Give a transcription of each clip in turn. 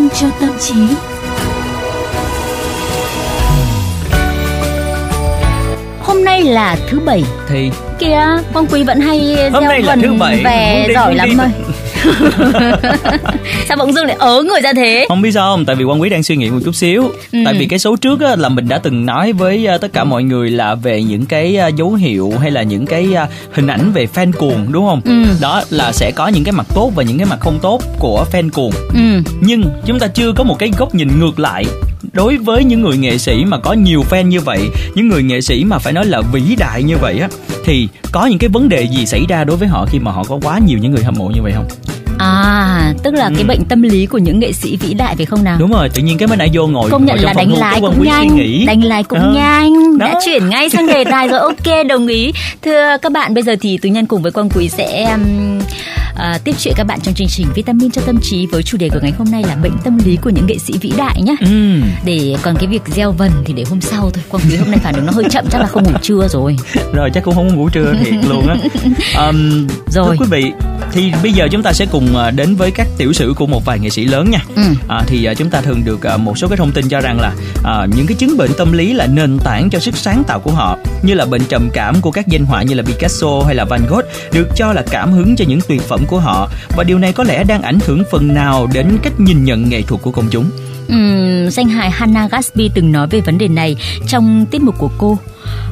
minh cho tâm trí. Hôm nay là thứ bảy thì kìa, Quang Quý vẫn hay hôm gieo nay là vần thứ bảy về giỏi lắm đi. Sao bỗng dưng lại ớ người ra thế? không biết sao không tại vì quan quý đang suy nghĩ một chút xíu Ừ. tại vì cái số trước á, là mình đã từng nói với à, tất cả mọi người là về những cái à, dấu hiệu hay là những cái à, hình ảnh về fan cuồng đúng không Ừ. đó là sẽ có những cái mặt tốt và những cái mặt không tốt của fan cuồng Ừ. nhưng chúng ta chưa có một cái góc nhìn ngược lại đối với những người nghệ sĩ mà có nhiều fan như vậy những người nghệ sĩ mà phải nói là vĩ đại như vậy á thì có những cái vấn đề gì xảy ra đối với họ khi mà họ có quá nhiều những người hâm mộ như vậy không À, tức là cái Ừ. bệnh tâm lý của những nghệ sĩ vĩ đại phải không nào? đúng rồi tự nhiên cái mới nãy vô ngồi công nhận ngồi là đánh lái cái cũng suy nhanh đánh lái cũng Đó. nhanh đã Đó. chuyển ngay sang đề tài rồi ok đồng ý thưa các bạn bây giờ thì tú nhân cùng với quang quý sẽ um, à, tiếp chuyện các bạn trong chương trình vitamin cho tâm trí với chủ đề của ngày hôm nay là bệnh tâm lý của những nghệ sĩ vĩ đại nhé Ừ. để còn cái việc gieo vần thì để hôm sau thôi quang quý hôm nay phản ứng nó hơi chậm chắc là không ngủ trưa rồi rồi chắc cũng không ngủ trưa thiệt luôn á um, Rồi. thưa quý vị thì bây giờ chúng ta sẽ cùng à, đến với các tiểu sử của một vài nghệ sĩ lớn nha ừ. à, thì à, chúng ta thường được một số cái thông tin cho rằng là à, những cái chứng bệnh tâm lý là nền tảng cho sức sáng tạo của họ như là bệnh trầm cảm của các danh họa như là Picasso hay là Van Gogh được cho là cảm hứng cho những tuyệt phẩm của họ. Và điều này có lẽ đang ảnh hưởng phần nào đến cách nhìn nhận nghệ thuật của công chúng. Uhm, danh hài Hannah Gatsby từng nói về vấn đề này trong tiết mục của cô.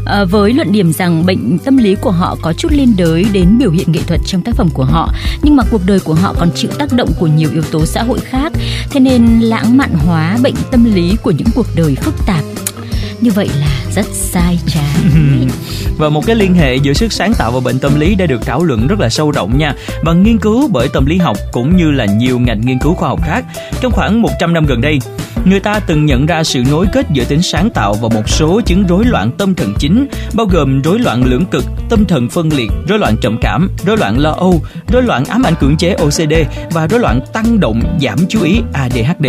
À, với luận điểm rằng bệnh tâm lý của họ có chút liên đới đến biểu hiện nghệ thuật trong tác phẩm của họ nhưng mà cuộc đời của họ còn chịu tác động của nhiều yếu tố xã hội khác thế nên lãng mạn hóa bệnh tâm lý của những cuộc đời phức tạp như vậy là rất sai trái Và một cái liên hệ giữa sức sáng tạo và bệnh tâm lý đã được thảo luận rất là sâu rộng nha và nghiên cứu bởi tâm lý học cũng như là nhiều ngành nghiên cứu khoa học khác. Trong khoảng 100 năm gần đây, người ta từng nhận ra sự nối kết giữa tính sáng tạo và một số chứng rối loạn tâm thần chính, bao gồm rối loạn lưỡng cực, tâm thần phân liệt, rối loạn trầm cảm, rối loạn lo âu, rối loạn ám ảnh cưỡng chế OCD và rối loạn tăng động giảm chú ý ADHD.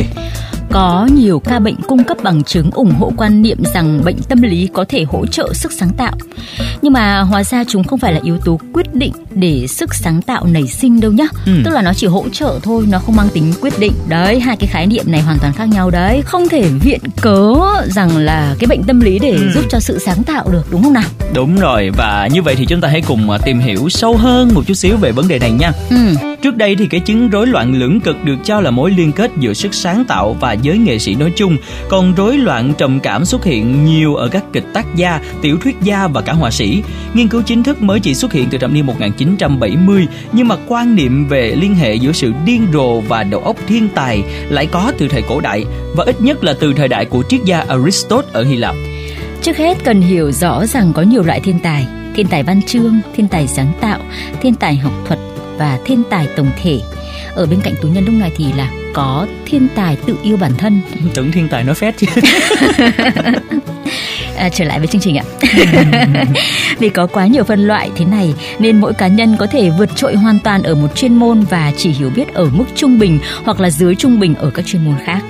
Có nhiều ca bệnh cung cấp bằng chứng ủng hộ quan niệm rằng bệnh tâm lý có thể hỗ trợ sức sáng tạo. Nhưng mà hóa ra chúng không phải là yếu tố quyết định để sức sáng tạo nảy sinh đâu nhá. Ừ. Tức là nó chỉ hỗ trợ thôi, nó không mang tính quyết định. Đấy, hai cái khái niệm này hoàn toàn khác nhau đấy. Không thể viện cớ rằng là cái bệnh tâm lý để Ừ. giúp cho sự sáng tạo được, đúng không nào? Đúng rồi và như vậy thì chúng ta hãy cùng à, tìm hiểu sâu hơn một chút xíu về vấn đề này nha. Ừ. Trước đây thì cái chứng rối loạn lưỡng cực được cho là mối liên kết giữa sức sáng tạo và giới nghệ sĩ nói chung, còn rối loạn trầm cảm xuất hiện nhiều ở các kịch tác gia, tiểu thuyết gia và cả họa sĩ. Nghiên cứu chính thức mới chỉ xuất hiện từ thập niên 1970, nhưng mà quan niệm về liên hệ giữa sự điên rồ và đầu óc thiên tài lại có từ thời cổ đại và ít nhất là từ thời đại của triết gia Aristotle ở Hy Lạp. Trước hết cần hiểu rõ rằng có nhiều loại thiên tài, thiên tài văn chương, thiên tài sáng tạo, thiên tài học thuật và thiên tài tổng thể. Ở bên cạnh tú nhân lúc này thì là có thiên tài tự yêu bản thân. Tưởng thiên tài nói phét chứ. À, trở lại với chương trình ạ. Vì có quá nhiều phân loại thế này nên mỗi cá nhân có thể vượt trội hoàn toàn ở một chuyên môn và chỉ hiểu biết ở mức trung bình hoặc là dưới trung bình ở các chuyên môn khác.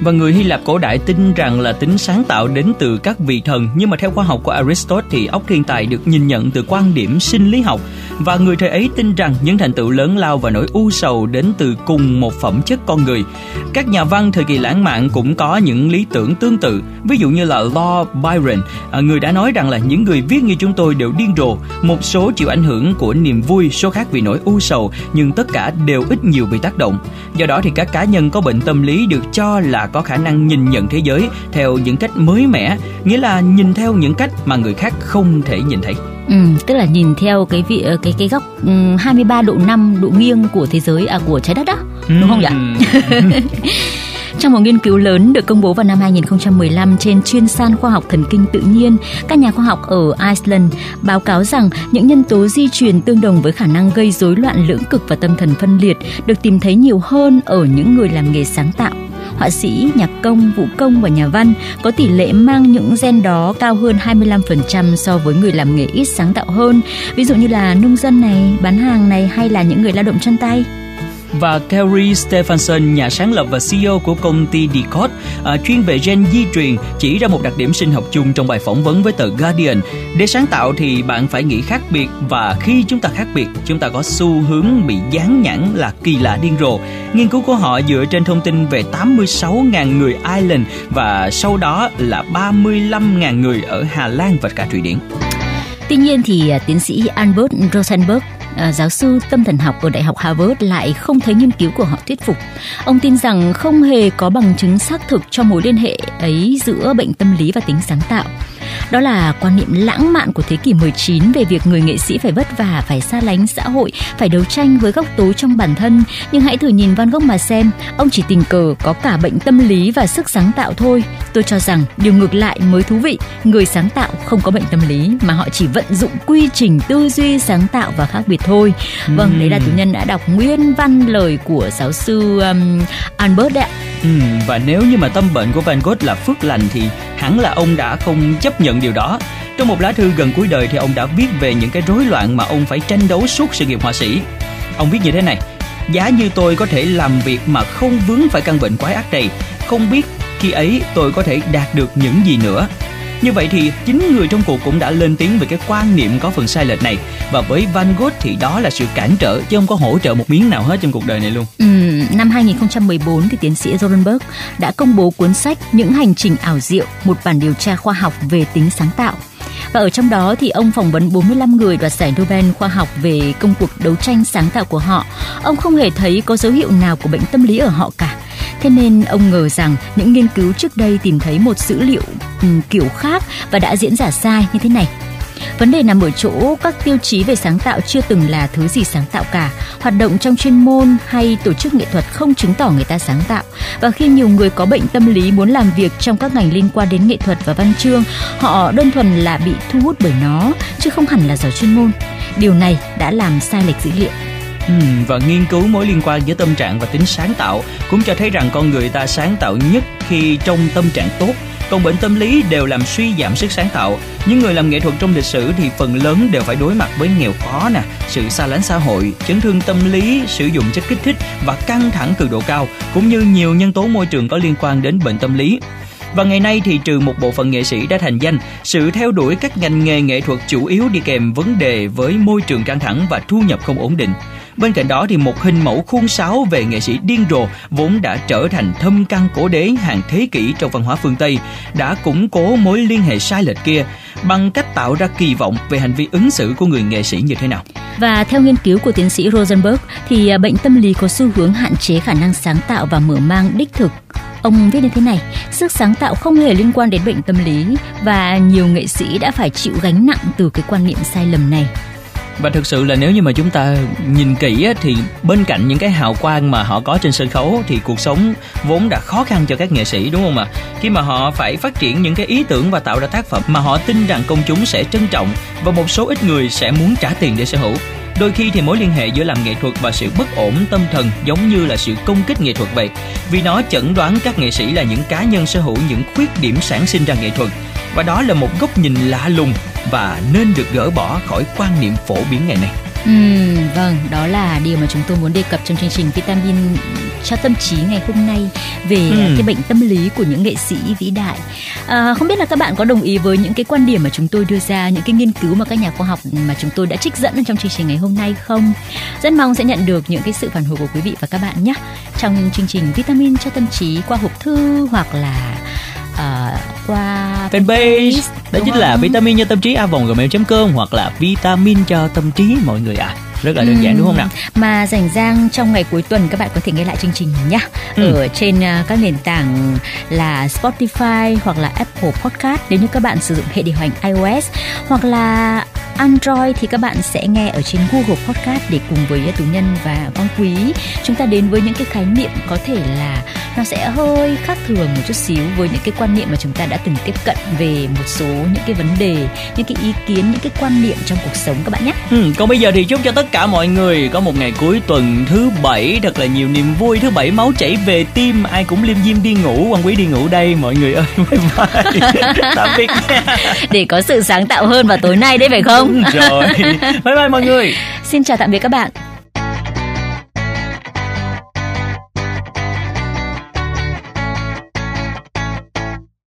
Và người Hy Lạp cổ đại tin rằng là tính sáng tạo đến từ các vị thần. Nhưng mà theo khoa học của Aristotle thì óc thiên tài được nhìn nhận từ quan điểm sinh lý học. Và người thời ấy tin rằng những thành tựu lớn lao và nỗi u sầu đến từ cùng một phẩm chất con người. Các nhà văn thời kỳ lãng mạn cũng có những lý tưởng tương tự. Ví dụ như là Lord Byron à, Người đã nói rằng là những người viết như chúng tôi đều điên rồ. Một số chịu ảnh hưởng của niềm vui, số khác vì nỗi u sầu Nhưng tất cả đều ít nhiều bị tác động. Do đó thì các cá nhân có bệnh tâm lý được cho là có khả năng nhìn nhận thế giới theo những cách mới mẻ, nghĩa là nhìn theo những cách mà người khác không thể nhìn thấy. Ừ, tức là nhìn theo cái vị ờ, cái cái góc um, 23 độ 5 độ nghiêng của thế giới à của trái đất đó. Đúng không nhỉ? Ừm. Trong một nghiên cứu lớn được công bố vào năm 2015 trên chuyên san khoa học thần kinh tự nhiên, các nhà khoa học ở Iceland báo cáo rằng những nhân tố di truyền tương đồng với khả năng gây rối loạn lưỡng cực và tâm thần phân liệt được tìm thấy nhiều hơn ở những người làm nghề sáng tạo. Họa sĩ, nhạc công, vũ công và nhà văn có tỷ lệ mang những gen đó cao hơn 25% so với người làm nghề ít sáng tạo hơn, ví dụ như là nông dân này, bán hàng này hay là những người lao động chân tay và Kerry Stephenson, nhà sáng lập và CEO của công ty Decode, à, chuyên về gen di truyền, chỉ ra một đặc điểm sinh học chung trong bài phỏng vấn với tờ Guardian. Để sáng tạo thì bạn phải nghĩ khác biệt và khi chúng ta khác biệt, chúng ta có xu hướng bị dán nhãn là kỳ lạ điên rồ. Nghiên cứu của họ dựa trên thông tin về 86.000 người Ireland và sau đó là 35.000 người ở Hà Lan và cả Thụy Điển. Tuy nhiên thì à, tiến sĩ Albert Rosenberg À, giáo sư tâm thần học của Đại học Harvard lại không thấy nghiên cứu của họ thuyết phục. Ông tin rằng không hề có bằng chứng xác thực cho mối liên hệ ấy giữa bệnh tâm lý và tính sáng tạo. Đó là quan niệm lãng mạn của thế kỷ 19 về việc người nghệ sĩ phải vất vả, phải xa lánh xã hội, phải đấu tranh với góc tối trong bản thân. Nhưng hãy thử nhìn Van Gogh mà xem, ông chỉ tình cờ có cả bệnh tâm lý và sức sáng tạo thôi. Tôi cho rằng điều ngược lại mới thú vị, người sáng tạo không có bệnh tâm lý mà họ chỉ vận dụng quy trình tư duy sáng tạo và khác biệt thôi. Vâng, đấy là tú nhân đã đọc nguyên văn lời của giáo sư um, Albert đấy ạ. Ừ, và nếu như mà tâm bệnh của Van Gogh là phước lành thì hẳn là ông đã không chấp nhận điều đó. Trong một lá thư gần cuối đời thì ông đã viết về những cái rối loạn mà ông phải tranh đấu suốt sự nghiệp họa sĩ. Ông viết như thế này: Giá như tôi có thể làm việc mà không vướng phải căn bệnh quái ác này, không biết khi ấy tôi có thể đạt được những gì nữa. Như vậy thì chính người trong cuộc cũng đã lên tiếng về cái quan niệm có phần sai lệch này và với Van Gogh thì đó là sự cản trở chứ không có hỗ trợ một miếng nào hết trong cuộc đời này luôn. Ừ, năm 2014 thì tiến sĩ Rosenberg đã công bố cuốn sách Những hành trình ảo diệu, một bản điều tra khoa học về tính sáng tạo. Và ở trong đó thì ông phỏng vấn 45 người đoạt giải Nobel khoa học về công cuộc đấu tranh sáng tạo của họ. Ông không hề thấy có dấu hiệu nào của bệnh tâm lý ở họ cả. Thế nên ông ngờ rằng những nghiên cứu trước đây tìm thấy một dữ liệu um, kiểu khác và đã diễn giả sai như thế này. Vấn đề nằm ở chỗ các tiêu chí về sáng tạo chưa từng là thứ gì sáng tạo cả. Hoạt động trong chuyên môn hay tổ chức nghệ thuật không chứng tỏ người ta sáng tạo. Và khi nhiều người có bệnh tâm lý muốn làm việc trong các ngành liên quan đến nghệ thuật và văn chương, họ đơn thuần là bị thu hút bởi nó, chứ không hẳn là giỏi chuyên môn. Điều này đã làm sai lệch dữ liệu. Ừ, và nghiên cứu mối liên quan giữa tâm trạng và tính sáng tạo cũng cho thấy rằng con người ta sáng tạo nhất khi trong tâm trạng tốt còn bệnh tâm lý đều làm suy giảm sức sáng tạo. Những người làm nghệ thuật trong lịch sử thì phần lớn đều phải đối mặt với nghèo khó nè, sự xa lánh xã hội, chấn thương tâm lý, sử dụng chất kích thích và căng thẳng cường độ cao, cũng như nhiều nhân tố môi trường có liên quan đến bệnh tâm lý. Và ngày nay thì trừ một bộ phận nghệ sĩ đã thành danh, sự theo đuổi các ngành nghề nghệ thuật chủ yếu đi kèm vấn đề với môi trường căng thẳng và thu nhập không ổn định. Bên cạnh đó thì một hình mẫu khuôn sáo về nghệ sĩ điên rồ vốn đã trở thành thâm căn cổ đế hàng thế kỷ trong văn hóa phương Tây đã củng cố mối liên hệ sai lệch kia bằng cách tạo ra kỳ vọng về hành vi ứng xử của người nghệ sĩ như thế nào. Và theo nghiên cứu của tiến sĩ Rosenberg thì à, bệnh tâm lý có xu hướng hạn chế khả năng sáng tạo và mở mang đích thực Ông viết như thế này, sức sáng tạo không hề liên quan đến bệnh tâm lý và nhiều nghệ sĩ đã phải chịu gánh nặng từ cái quan niệm sai lầm này. Và thực sự là nếu như mà chúng ta nhìn kỹ á, thì bên cạnh những cái hào quang mà họ có trên sân khấu thì cuộc sống vốn đã khó khăn cho các nghệ sĩ đúng không ạ? Khi mà họ phải phát triển những cái ý tưởng và tạo ra tác phẩm mà họ tin rằng công chúng sẽ trân trọng và một số ít người sẽ muốn trả tiền để sở hữu. Đôi khi thì mối liên hệ giữa làm nghệ thuật và sự bất ổn tâm thần giống như là sự công kích nghệ thuật vậy. Vì nó chẩn đoán các nghệ sĩ là những cá nhân sở hữu những khuyết điểm sản sinh ra nghệ thuật. Và đó là một góc nhìn lạ lùng và nên được gỡ bỏ khỏi quan niệm phổ biến ngày nay. Ừ, vâng, đó là điều mà chúng tôi muốn đề cập trong chương trình Vitamin cho tâm trí ngày hôm nay về ừ. cái bệnh tâm lý của những nghệ sĩ vĩ đại. À, không biết là các bạn có đồng ý với những cái quan điểm mà chúng tôi đưa ra, những cái nghiên cứu mà các nhà khoa học mà chúng tôi đã trích dẫn trong chương trình ngày hôm nay không? Rất mong sẽ nhận được những cái sự phản hồi của quý vị và các bạn nhé. Trong chương trình Vitamin cho tâm trí qua hộp thư hoặc là uh, qua fanpage. đó chính là vitamin cho tâm trí a vòng gmail.com hoặc là vitamin cho tâm trí mọi người ạ. À rất là đơn giản ừ. đúng không nào? Mà rảnh rang trong ngày cuối tuần các bạn có thể nghe lại chương trình nhé ừ. ở trên uh, các nền tảng là Spotify hoặc là Apple Podcast. Nếu như các bạn sử dụng hệ điều hành iOS hoặc là Android thì các bạn sẽ nghe ở trên Google Podcast để cùng với Tú Nhân và Quang Quý. Chúng ta đến với những cái khái niệm có thể là nó sẽ hơi khác thường một chút xíu với những cái quan niệm mà chúng ta đã từng tiếp cận về một số những cái vấn đề, những cái ý kiến, những cái quan niệm trong cuộc sống các bạn nhé. Ừ, còn bây giờ thì chúc cho tất cả mọi người có một ngày cuối tuần thứ bảy thật là nhiều niềm vui. Thứ bảy máu chảy về tim ai cũng liêm diêm đi ngủ. Quang Quý đi ngủ đây mọi người ơi bye bye. Tạm biệt để có sự sáng tạo hơn vào tối nay đấy phải không? Đúng rồi. Bye bye mọi người. Xin chào tạm biệt các bạn